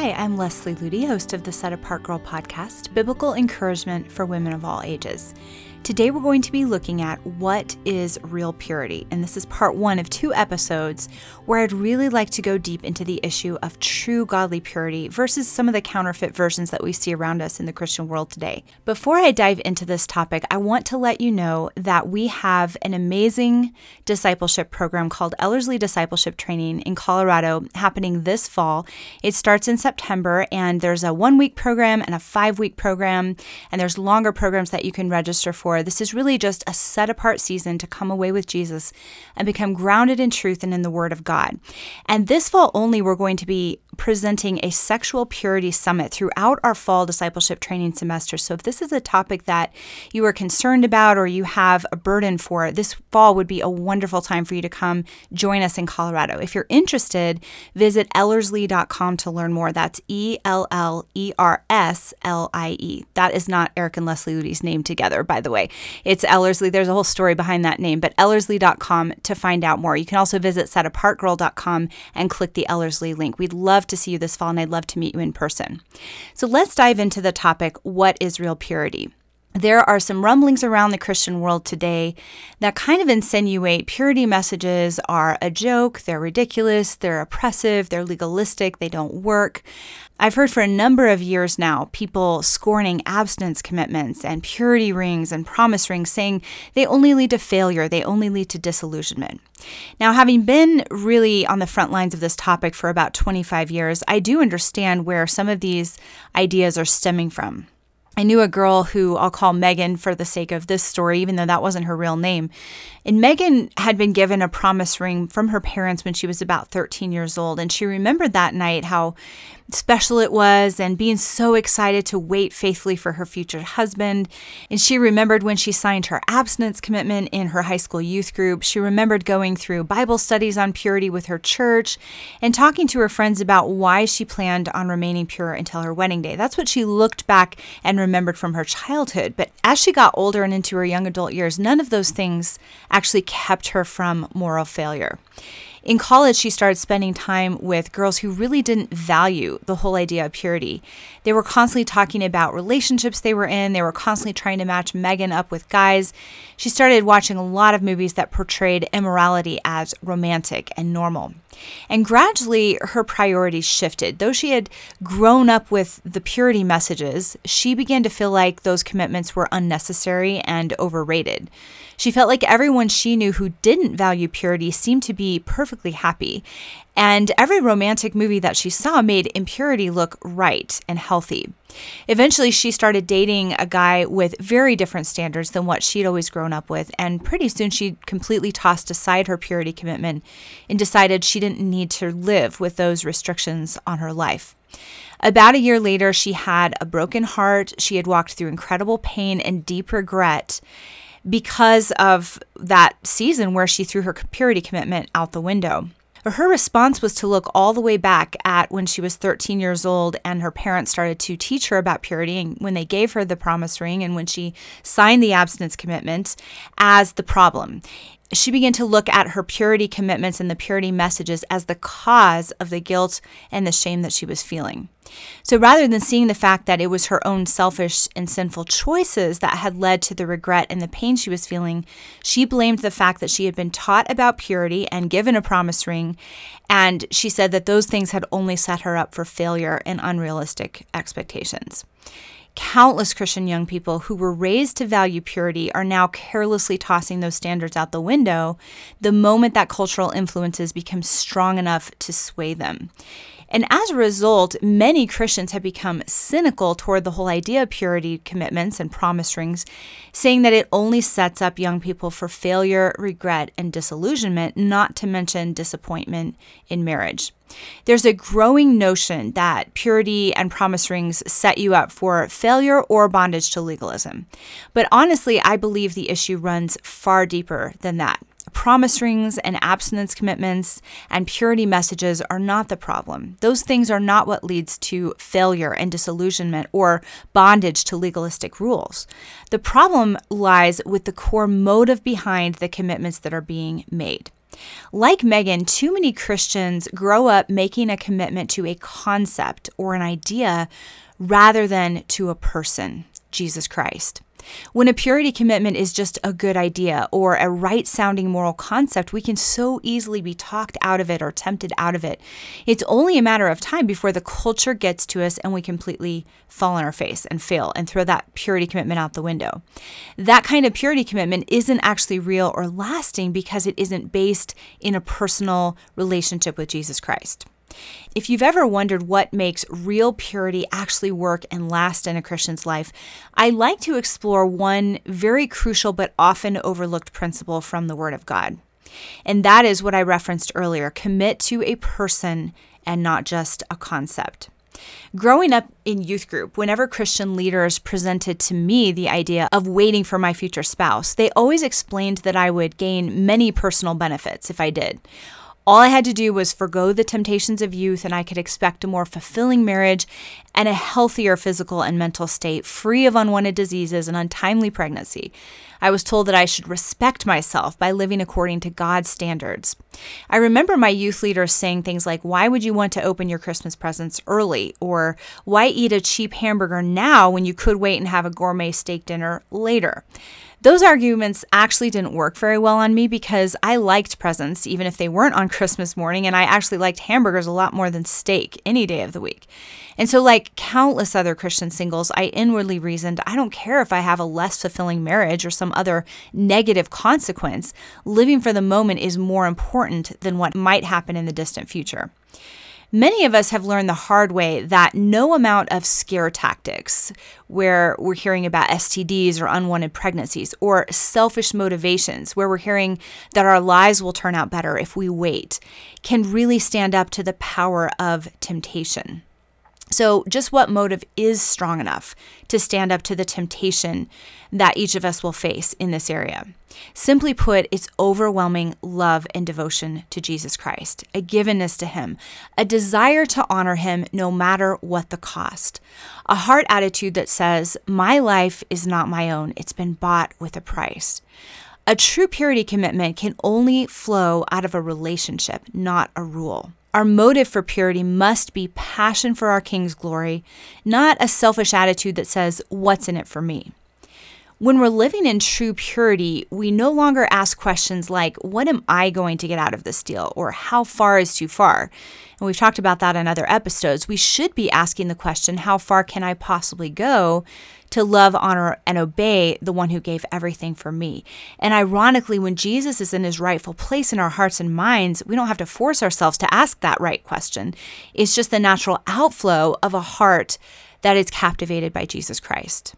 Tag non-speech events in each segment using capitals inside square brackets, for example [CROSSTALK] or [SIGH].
Hi, I'm Leslie Ludy, host of the Set Apart Girl podcast, Biblical Encouragement for Women of All Ages. Today, we're going to be looking at what is real purity. And this is part one of two episodes where I'd really like to go deep into the issue of true godly purity versus some of the counterfeit versions that we see around us in the Christian world today. Before I dive into this topic, I want to let you know that we have an amazing discipleship program called Ellerslie Discipleship Training in Colorado happening this fall. It starts in September, and there's a one week program and a five week program, and there's longer programs that you can register for before, this is really just a set apart season to come away with Jesus and become grounded in truth and in the Word of God. And this fall only, we're going to be presenting a sexual purity summit throughout our fall discipleship training semester. So if this is a topic that you are concerned about or you have a burden for, this fall would be a wonderful time for you to come join us in Colorado. If you're interested, visit ellerslie.com to learn more. That's E L L E R S L I E. That is not Eric and Leslie Ludy's name together, by the way. It's Ellerslie. There's a whole story behind that name, but ellerslie.com to find out more. You can also visit setapartgirl.com and click the Ellerslie link. We'd love to see you this fall and I'd love to meet you in person. So let's dive into the topic what is real purity? There are some rumblings around the Christian world today that kind of insinuate purity messages are a joke, they're ridiculous, they're oppressive, they're legalistic, they don't work. I've heard for a number of years now people scorning abstinence commitments and purity rings and promise rings, saying they only lead to failure, they only lead to disillusionment. Now, having been really on the front lines of this topic for about 25 years, I do understand where some of these ideas are stemming from. I knew a girl who I'll call Megan for the sake of this story, even though that wasn't her real name. And Megan had been given a promise ring from her parents when she was about 13 years old. And she remembered that night how special it was and being so excited to wait faithfully for her future husband. And she remembered when she signed her abstinence commitment in her high school youth group. She remembered going through Bible studies on purity with her church and talking to her friends about why she planned on remaining pure until her wedding day. That's what she looked back and remembered from her childhood. But as she got older and into her young adult years, none of those things actually kept her from moral failure. In college, she started spending time with girls who really didn't value the whole idea of purity. They were constantly talking about relationships they were in, they were constantly trying to match Megan up with guys. She started watching a lot of movies that portrayed immorality as romantic and normal. And gradually, her priorities shifted. Though she had grown up with the purity messages, she began to feel like those commitments were unnecessary and overrated. She felt like everyone she knew who didn't value purity seemed to be perfectly happy. And every romantic movie that she saw made impurity look right and healthy. Eventually, she started dating a guy with very different standards than what she'd always grown up with. And pretty soon, she completely tossed aside her purity commitment and decided she didn't need to live with those restrictions on her life. About a year later, she had a broken heart. She had walked through incredible pain and deep regret because of that season where she threw her purity commitment out the window. Her response was to look all the way back at when she was 13 years old and her parents started to teach her about purity and when they gave her the promise ring and when she signed the abstinence commitment as the problem she began to look at her purity commitments and the purity messages as the cause of the guilt and the shame that she was feeling. So rather than seeing the fact that it was her own selfish and sinful choices that had led to the regret and the pain she was feeling, she blamed the fact that she had been taught about purity and given a promise ring. And she said that those things had only set her up for failure and unrealistic expectations. Countless Christian young people who were raised to value purity are now carelessly tossing those standards out the window the moment that cultural influences become strong enough to sway them. And as a result, many Christians have become cynical toward the whole idea of purity commitments and promise rings, saying that it only sets up young people for failure, regret, and disillusionment, not to mention disappointment in marriage. There's a growing notion that purity and promise rings set you up for failure or bondage to legalism. But honestly, I believe the issue runs far deeper than that. Promise rings and abstinence commitments and purity messages are not the problem. Those things are not what leads to failure and disillusionment or bondage to legalistic rules. The problem lies with the core motive behind the commitments that are being made. Like Megan, too many Christians grow up making a commitment to a concept or an idea rather than to a person, Jesus Christ. When a purity commitment is just a good idea or a right sounding moral concept, we can so easily be talked out of it or tempted out of it. It's only a matter of time before the culture gets to us and we completely fall on our face and fail and throw that purity commitment out the window. That kind of purity commitment isn't actually real or lasting because it isn't based in a personal relationship with Jesus Christ. If you've ever wondered what makes real purity actually work and last in a Christian's life, I like to explore one very crucial but often overlooked principle from the Word of God. And that is what I referenced earlier commit to a person and not just a concept. Growing up in youth group, whenever Christian leaders presented to me the idea of waiting for my future spouse, they always explained that I would gain many personal benefits if I did. All I had to do was forego the temptations of youth, and I could expect a more fulfilling marriage and a healthier physical and mental state, free of unwanted diseases and untimely pregnancy. I was told that I should respect myself by living according to God's standards. I remember my youth leaders saying things like, Why would you want to open your Christmas presents early? Or why eat a cheap hamburger now when you could wait and have a gourmet steak dinner later? Those arguments actually didn't work very well on me because I liked presents, even if they weren't on Christmas morning, and I actually liked hamburgers a lot more than steak any day of the week. And so, like countless other Christian singles, I inwardly reasoned I don't care if I have a less fulfilling marriage or some other negative consequence. Living for the moment is more important than what might happen in the distant future. Many of us have learned the hard way that no amount of scare tactics, where we're hearing about STDs or unwanted pregnancies, or selfish motivations, where we're hearing that our lives will turn out better if we wait, can really stand up to the power of temptation. So, just what motive is strong enough to stand up to the temptation that each of us will face in this area? Simply put, it's overwhelming love and devotion to Jesus Christ, a givenness to Him, a desire to honor Him no matter what the cost, a heart attitude that says, My life is not my own, it's been bought with a price. A true purity commitment can only flow out of a relationship, not a rule. Our motive for purity must be passion for our King's glory, not a selfish attitude that says, What's in it for me? When we're living in true purity, we no longer ask questions like, What am I going to get out of this deal? or How far is too far? And we've talked about that in other episodes. We should be asking the question, How far can I possibly go to love, honor, and obey the one who gave everything for me? And ironically, when Jesus is in his rightful place in our hearts and minds, we don't have to force ourselves to ask that right question. It's just the natural outflow of a heart that is captivated by Jesus Christ.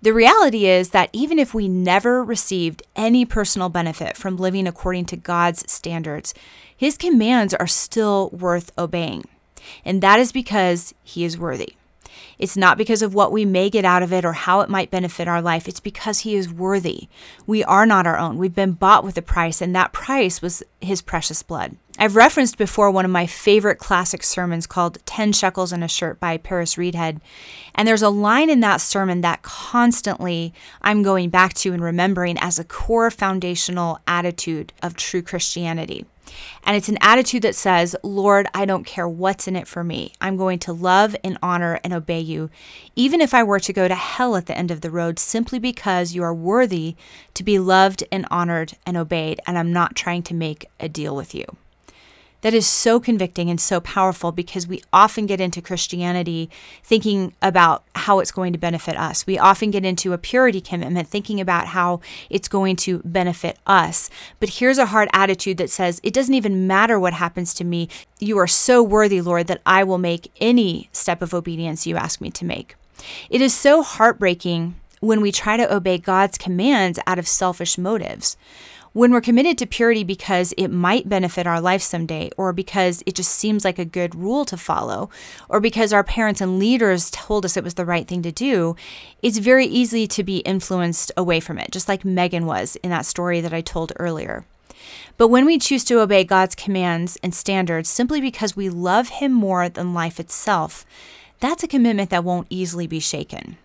The reality is that even if we never received any personal benefit from living according to God's standards, His commands are still worth obeying. And that is because He is worthy. It's not because of what we may get out of it or how it might benefit our life. It's because He is worthy. We are not our own. We've been bought with a price, and that price was His precious blood. I've referenced before one of my favorite classic sermons called 10 Shekels and a Shirt by Paris Reidhead. And there's a line in that sermon that constantly I'm going back to and remembering as a core foundational attitude of true Christianity. And it's an attitude that says, Lord, I don't care what's in it for me. I'm going to love and honor and obey you, even if I were to go to hell at the end of the road, simply because you are worthy to be loved and honored and obeyed. And I'm not trying to make a deal with you. That is so convicting and so powerful because we often get into Christianity thinking about how it's going to benefit us. We often get into a purity commitment thinking about how it's going to benefit us. But here's a hard attitude that says, it doesn't even matter what happens to me. You are so worthy, Lord, that I will make any step of obedience you ask me to make. It is so heartbreaking when we try to obey God's commands out of selfish motives. When we're committed to purity because it might benefit our life someday, or because it just seems like a good rule to follow, or because our parents and leaders told us it was the right thing to do, it's very easy to be influenced away from it, just like Megan was in that story that I told earlier. But when we choose to obey God's commands and standards simply because we love Him more than life itself, that's a commitment that won't easily be shaken.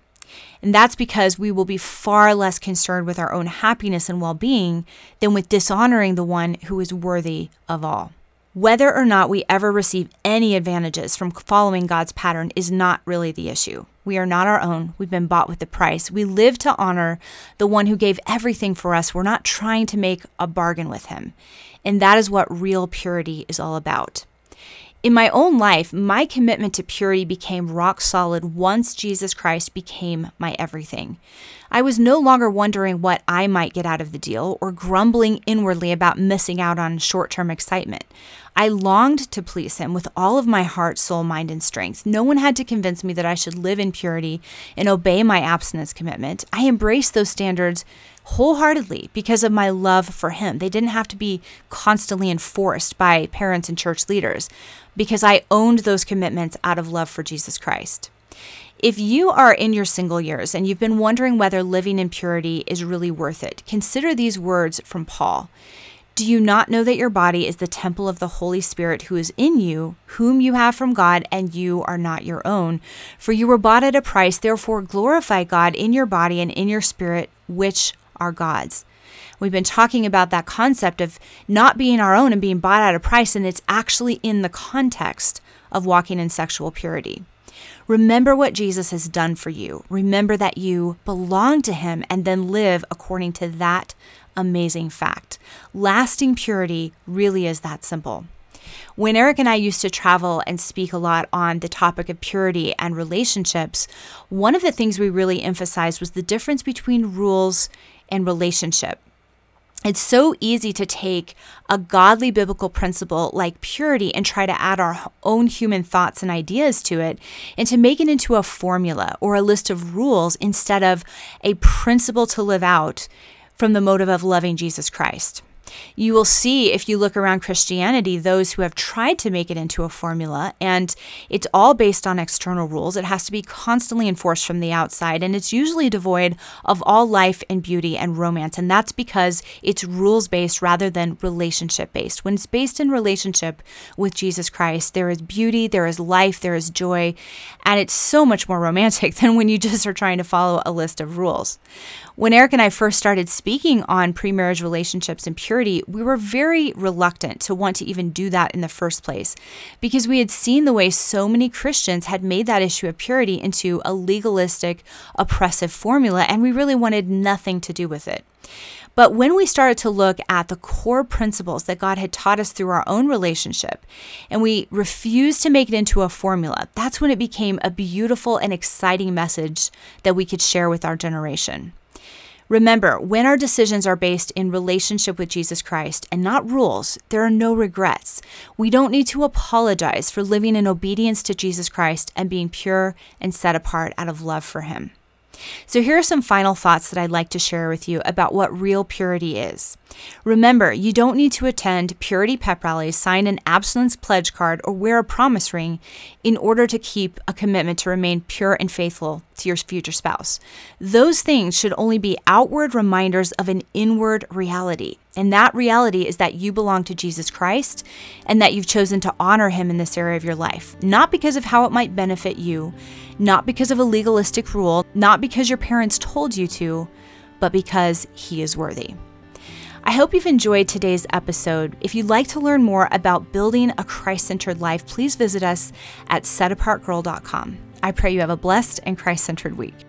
And that's because we will be far less concerned with our own happiness and well being than with dishonoring the one who is worthy of all. Whether or not we ever receive any advantages from following God's pattern is not really the issue. We are not our own. We've been bought with the price. We live to honor the one who gave everything for us. We're not trying to make a bargain with him. And that is what real purity is all about. In my own life, my commitment to purity became rock solid once Jesus Christ became my everything. I was no longer wondering what I might get out of the deal or grumbling inwardly about missing out on short term excitement. I longed to please him with all of my heart, soul, mind, and strength. No one had to convince me that I should live in purity and obey my abstinence commitment. I embraced those standards wholeheartedly because of my love for him. They didn't have to be constantly enforced by parents and church leaders because I owned those commitments out of love for Jesus Christ. If you are in your single years and you've been wondering whether living in purity is really worth it, consider these words from Paul. Do you not know that your body is the temple of the Holy Spirit who is in you, whom you have from God, and you are not your own? For you were bought at a price, therefore glorify God in your body and in your spirit, which are God's. We've been talking about that concept of not being our own and being bought at a price, and it's actually in the context of walking in sexual purity. Remember what Jesus has done for you. Remember that you belong to him and then live according to that amazing fact. Lasting purity really is that simple. When Eric and I used to travel and speak a lot on the topic of purity and relationships, one of the things we really emphasized was the difference between rules and relationship. It's so easy to take a godly biblical principle like purity and try to add our own human thoughts and ideas to it and to make it into a formula or a list of rules instead of a principle to live out from the motive of loving Jesus Christ. You will see if you look around Christianity, those who have tried to make it into a formula, and it's all based on external rules. It has to be constantly enforced from the outside, and it's usually devoid of all life and beauty and romance. And that's because it's rules based rather than relationship based. When it's based in relationship with Jesus Christ, there is beauty, there is life, there is joy, and it's so much more romantic [LAUGHS] than when you just are trying to follow a list of rules. When Eric and I first started speaking on pre-marriage relationships and purity, we were very reluctant to want to even do that in the first place because we had seen the way so many Christians had made that issue of purity into a legalistic, oppressive formula, and we really wanted nothing to do with it. But when we started to look at the core principles that God had taught us through our own relationship, and we refused to make it into a formula, that's when it became a beautiful and exciting message that we could share with our generation. Remember, when our decisions are based in relationship with Jesus Christ and not rules, there are no regrets. We don't need to apologize for living in obedience to Jesus Christ and being pure and set apart out of love for Him. So, here are some final thoughts that I'd like to share with you about what real purity is. Remember, you don't need to attend purity pep rallies, sign an abstinence pledge card, or wear a promise ring in order to keep a commitment to remain pure and faithful to your future spouse. Those things should only be outward reminders of an inward reality. And that reality is that you belong to Jesus Christ and that you've chosen to honor him in this area of your life, not because of how it might benefit you, not because of a legalistic rule, not because your parents told you to, but because he is worthy. I hope you've enjoyed today's episode. If you'd like to learn more about building a Christ centered life, please visit us at setapartgirl.com. I pray you have a blessed and Christ centered week.